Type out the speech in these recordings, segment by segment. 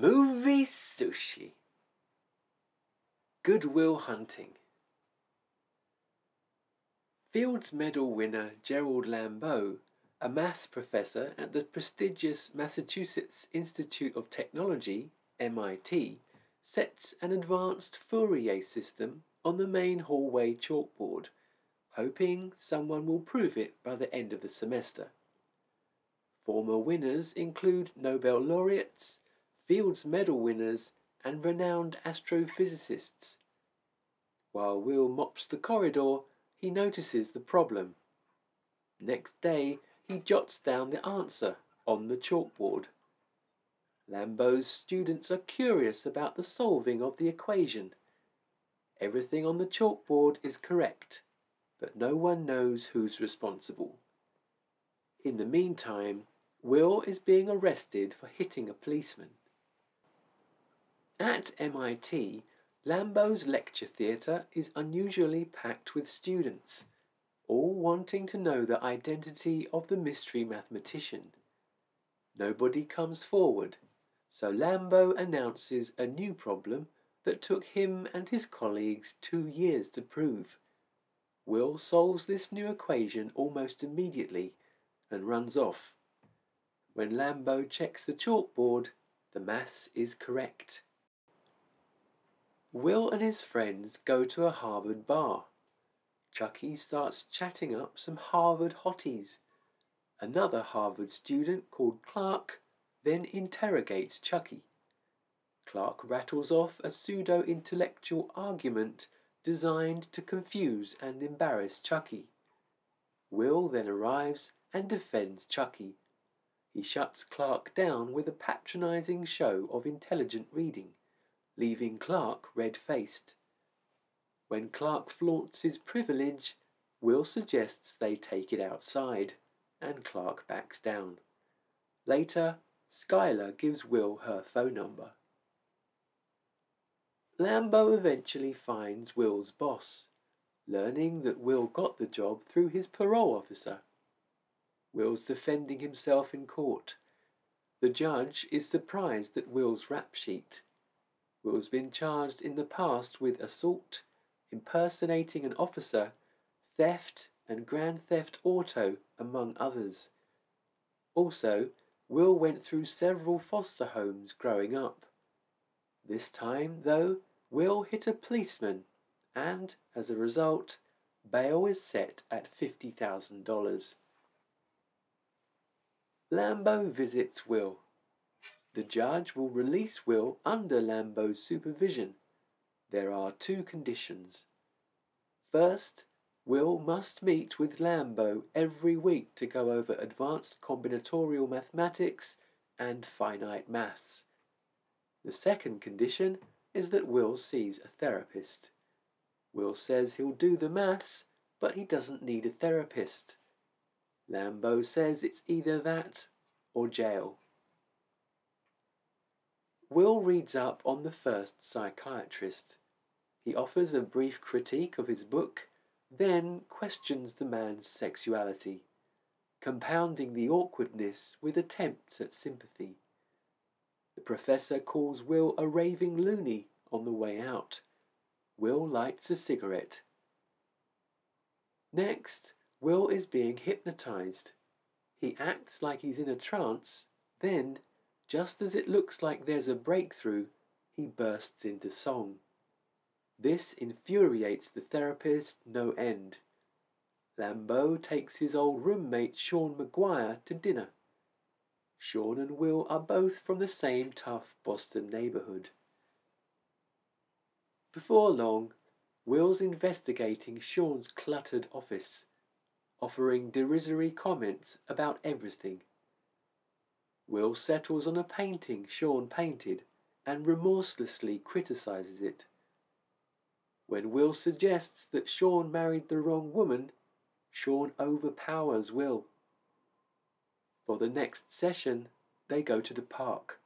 Movie Sushi. Good Will Hunting. Fields Medal winner Gerald Lambeau, a maths professor at the prestigious Massachusetts Institute of Technology, MIT, sets an advanced Fourier system on the main hallway chalkboard, hoping someone will prove it by the end of the semester. Former winners include Nobel laureates, Fields Medal winners, and renowned astrophysicists. While Will mops the corridor, he notices the problem. Next day, he jots down the answer on the chalkboard. Lambeau's students are curious about the solving of the equation. Everything on the chalkboard is correct, but no one knows who's responsible. In the meantime, Will is being arrested for hitting a policeman. At MIT, Lambeau's lecture theatre is unusually packed with students, all wanting to know the identity of the mystery mathematician. Nobody comes forward, so Lambeau announces a new problem that took him and his colleagues two years to prove. Will solves this new equation almost immediately and runs off. When Lambeau checks the chalkboard, the maths is correct. Will and his friends go to a Harvard bar. Chucky starts chatting up some Harvard hotties. Another Harvard student called Clark then interrogates Chucky. Clark rattles off a pseudo intellectual argument designed to confuse and embarrass Chucky. Will then arrives and defends Chucky. He shuts Clark down with a patronizing show of intelligent reading, leaving Clark red faced. When Clark flaunts his privilege, Will suggests they take it outside, and Clark backs down. Later, Skylar gives Will her phone number. Lambeau eventually finds Will's boss, learning that Will got the job through his parole officer. Will's defending himself in court. The judge is surprised at Will's rap sheet. Will's been charged in the past with assault, impersonating an officer, theft, and grand theft auto, among others. Also, Will went through several foster homes growing up. This time, though, Will hit a policeman, and, as a result, bail is set at $50,000. Lambeau visits Will. The judge will release Will under Lambeau's supervision. There are two conditions. First, Will must meet with Lambeau every week to go over advanced combinatorial mathematics and finite maths. The second condition is that Will sees a therapist. Will says he'll do the maths, but he doesn't need a therapist. Lambeau says it's either that or jail. Will reads up on the first psychiatrist. He offers a brief critique of his book, then questions the man's sexuality, compounding the awkwardness with attempts at sympathy. The professor calls Will a raving loony on the way out. Will lights a cigarette. Next, Will is being hypnotized. He acts like he's in a trance, then, just as it looks like there's a breakthrough, he bursts into song. This infuriates the therapist no end. Lambeau takes his old roommate Sean Maguire to dinner. Sean and Will are both from the same tough Boston neighborhood. Before long, Will's investigating Sean's cluttered office offering derisory comments about everything. Will settles on a painting Sean painted and remorselessly criticizes it. When Will suggests that Sean married the wrong woman, Sean overpowers Will. For the next session, they go to the park.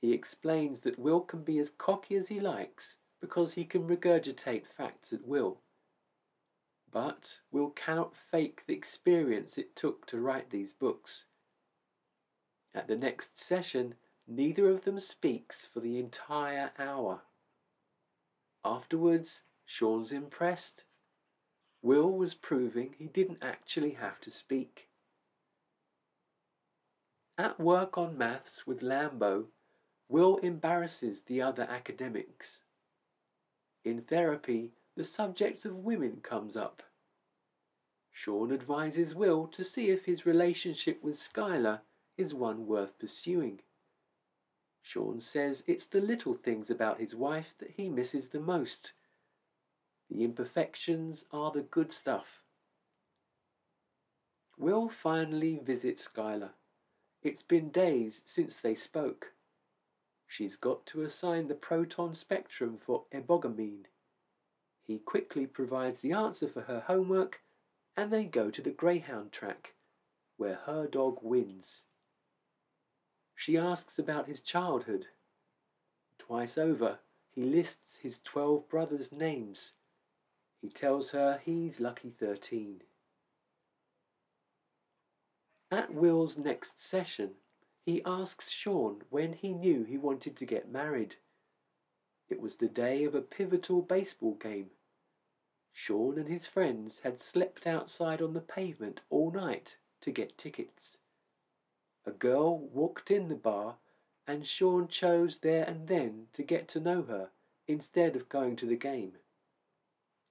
He explains that Will can be as cocky as he likes because he can regurgitate facts at will but Will cannot fake the experience it took to write these books. At the next session, neither of them speaks for the entire hour. Afterwards, Sean's impressed. Will was proving he didn't actually have to speak. At work on maths with Lambeau, Will embarrasses the other academics. In therapy, the subject of women comes up. Sean advises Will to see if his relationship with Skylar is one worth pursuing. Sean says it's the little things about his wife that he misses the most. The imperfections are the good stuff. Will finally visit Skylar. It's been days since they spoke. She's got to assign the proton spectrum for ebogamine. He quickly provides the answer for her homework, and they go to the greyhound track, where her dog wins. She asks about his childhood. Twice over, he lists his twelve brothers' names. He tells her he's lucky thirteen. At Will's next session, he asks Sean when he knew he wanted to get married. It was the day of a pivotal baseball game. Sean and his friends had slept outside on the pavement all night to get tickets. A girl walked in the bar, and Sean chose there and then to get to know her instead of going to the game.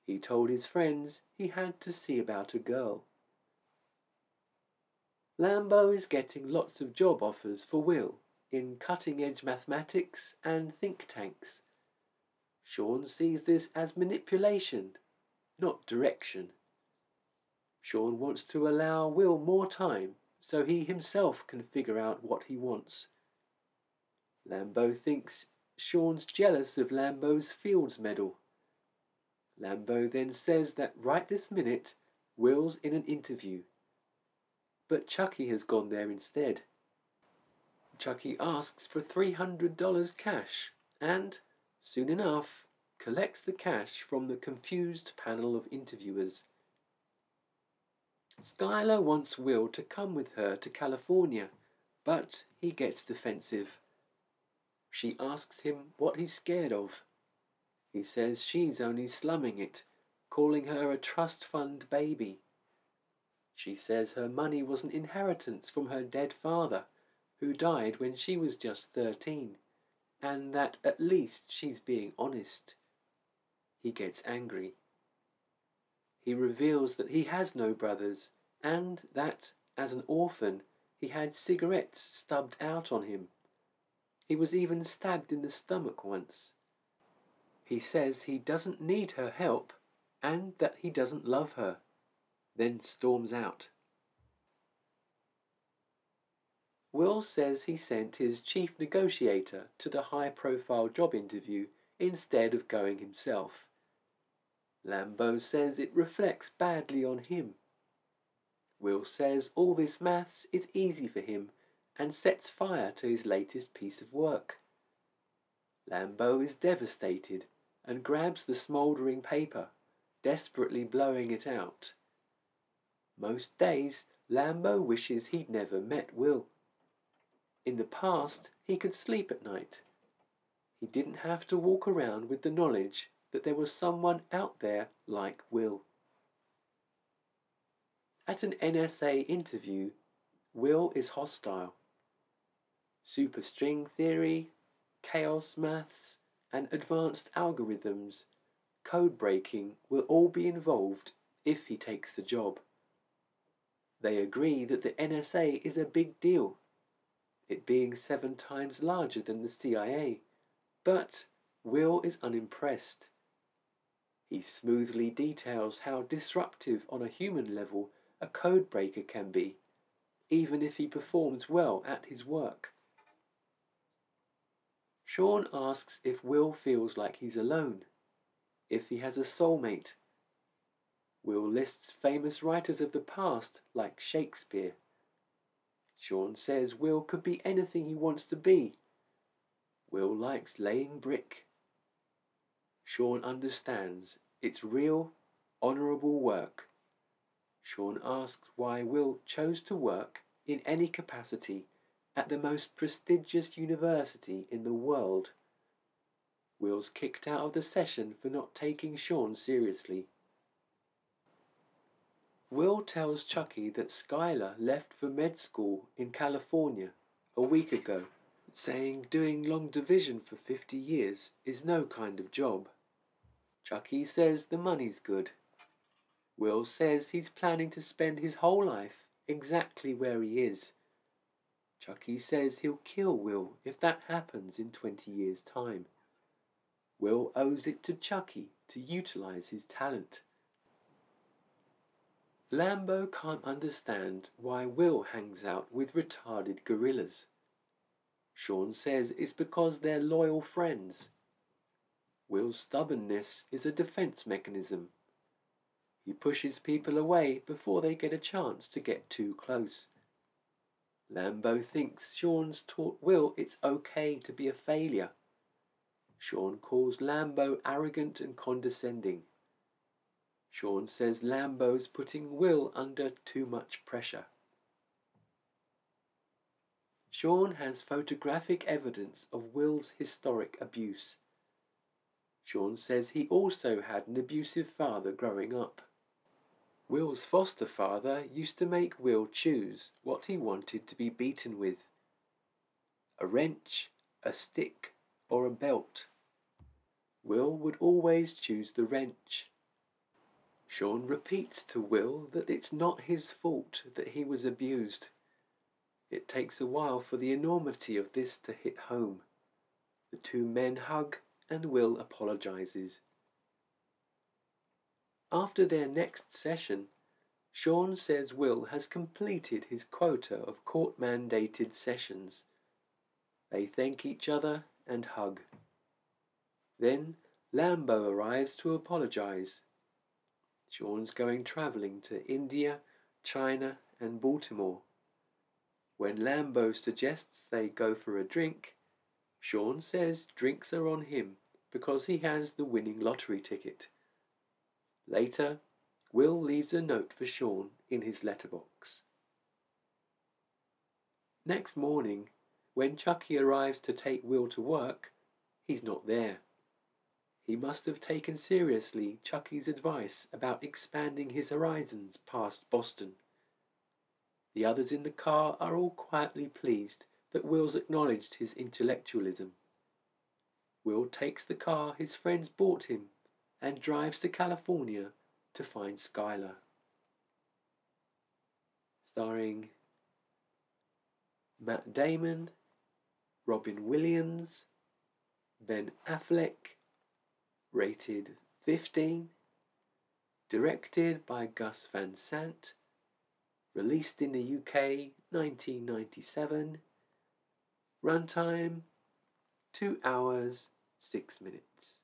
He told his friends he had to see about a girl. Lambeau is getting lots of job offers for Will in cutting edge mathematics and think tanks. Sean sees this as manipulation, not direction. Sean wants to allow Will more time so he himself can figure out what he wants. Lambeau thinks Sean's jealous of Lambeau's Fields Medal. Lambeau then says that right this minute, Will's in an interview but Chucky has gone there instead. Chucky asks for $300 cash and, soon enough, collects the cash from the confused panel of interviewers. Skylar wants Will to come with her to California, but he gets defensive. She asks him what he's scared of. He says she's only slumming it, calling her a trust fund baby. She says her money was an inheritance from her dead father, who died when she was just thirteen, and that at least she's being honest. He gets angry. He reveals that he has no brothers, and that, as an orphan, he had cigarettes stubbed out on him. He was even stabbed in the stomach once. He says he doesn't need her help and that he doesn't love her then storms out. Will says he sent his chief negotiator to the high profile job interview instead of going himself. Lambeau says it reflects badly on him. Will says all this maths is easy for him and sets fire to his latest piece of work. Lambeau is devastated and grabs the smouldering paper, desperately blowing it out. Most days, Lambeau wishes he'd never met Will. In the past, he could sleep at night. He didn't have to walk around with the knowledge that there was someone out there like Will. At an NSA interview, Will is hostile. Superstring theory, chaos maths, and advanced algorithms, code breaking will all be involved if he takes the job. They agree that the NSA is a big deal, it being seven times larger than the CIA, but Will is unimpressed. He smoothly details how disruptive on a human level a codebreaker can be, even if he performs well at his work. Sean asks if Will feels like he's alone, if he has a soulmate Will lists famous writers of the past like Shakespeare. Sean says Will could be anything he wants to be. Will likes laying brick. Sean understands it's real, honourable work. Sean asks why Will chose to work in any capacity at the most prestigious university in the world. Will's kicked out of the session for not taking Sean seriously. Will tells Chucky that Skylar left for med school in California a week ago, saying doing long division for 50 years is no kind of job. Chucky says the money's good. Will says he's planning to spend his whole life exactly where he is. Chucky says he'll kill Will if that happens in 20 years' time. Will owes it to Chucky to utilize his talent. Lambeau can't understand why Will hangs out with retarded gorillas. Sean says it's because they're loyal friends. Will's stubbornness is a defense mechanism. He pushes people away before they get a chance to get too close. Lambeau thinks Sean's taught Will it's okay to be a failure. Sean calls Lambeau arrogant and condescending. Sean says Lambeau's putting Will under too much pressure. Sean has photographic evidence of Will's historic abuse. Sean says he also had an abusive father growing up. Will's foster father used to make Will choose what he wanted to be beaten with a wrench, a stick, or a belt. Will would always choose the wrench. Sean repeats to Will that it's not his fault that he was abused. It takes a while for the enormity of this to hit home. The two men hug and Will apologizes. After their next session, Sean says Will has completed his quota of court mandated sessions. They thank each other and hug. Then Lambeau arrives to apologize. Sean's going travelling to India, China, and Baltimore. When Lambeau suggests they go for a drink, Sean says drinks are on him because he has the winning lottery ticket. Later, Will leaves a note for Sean in his letterbox. Next morning, when Chucky arrives to take Will to work, he's not there. He must have taken seriously Chucky's advice about expanding his horizons past Boston. The others in the car are all quietly pleased that Will's acknowledged his intellectualism. Will takes the car his friends bought him and drives to California to find Skylar. Starring Matt Damon, Robin Williams, Ben Affleck, rated 15, directed by Gus Van Sant, released in the UK 1997, runtime 2 hours 6 minutes.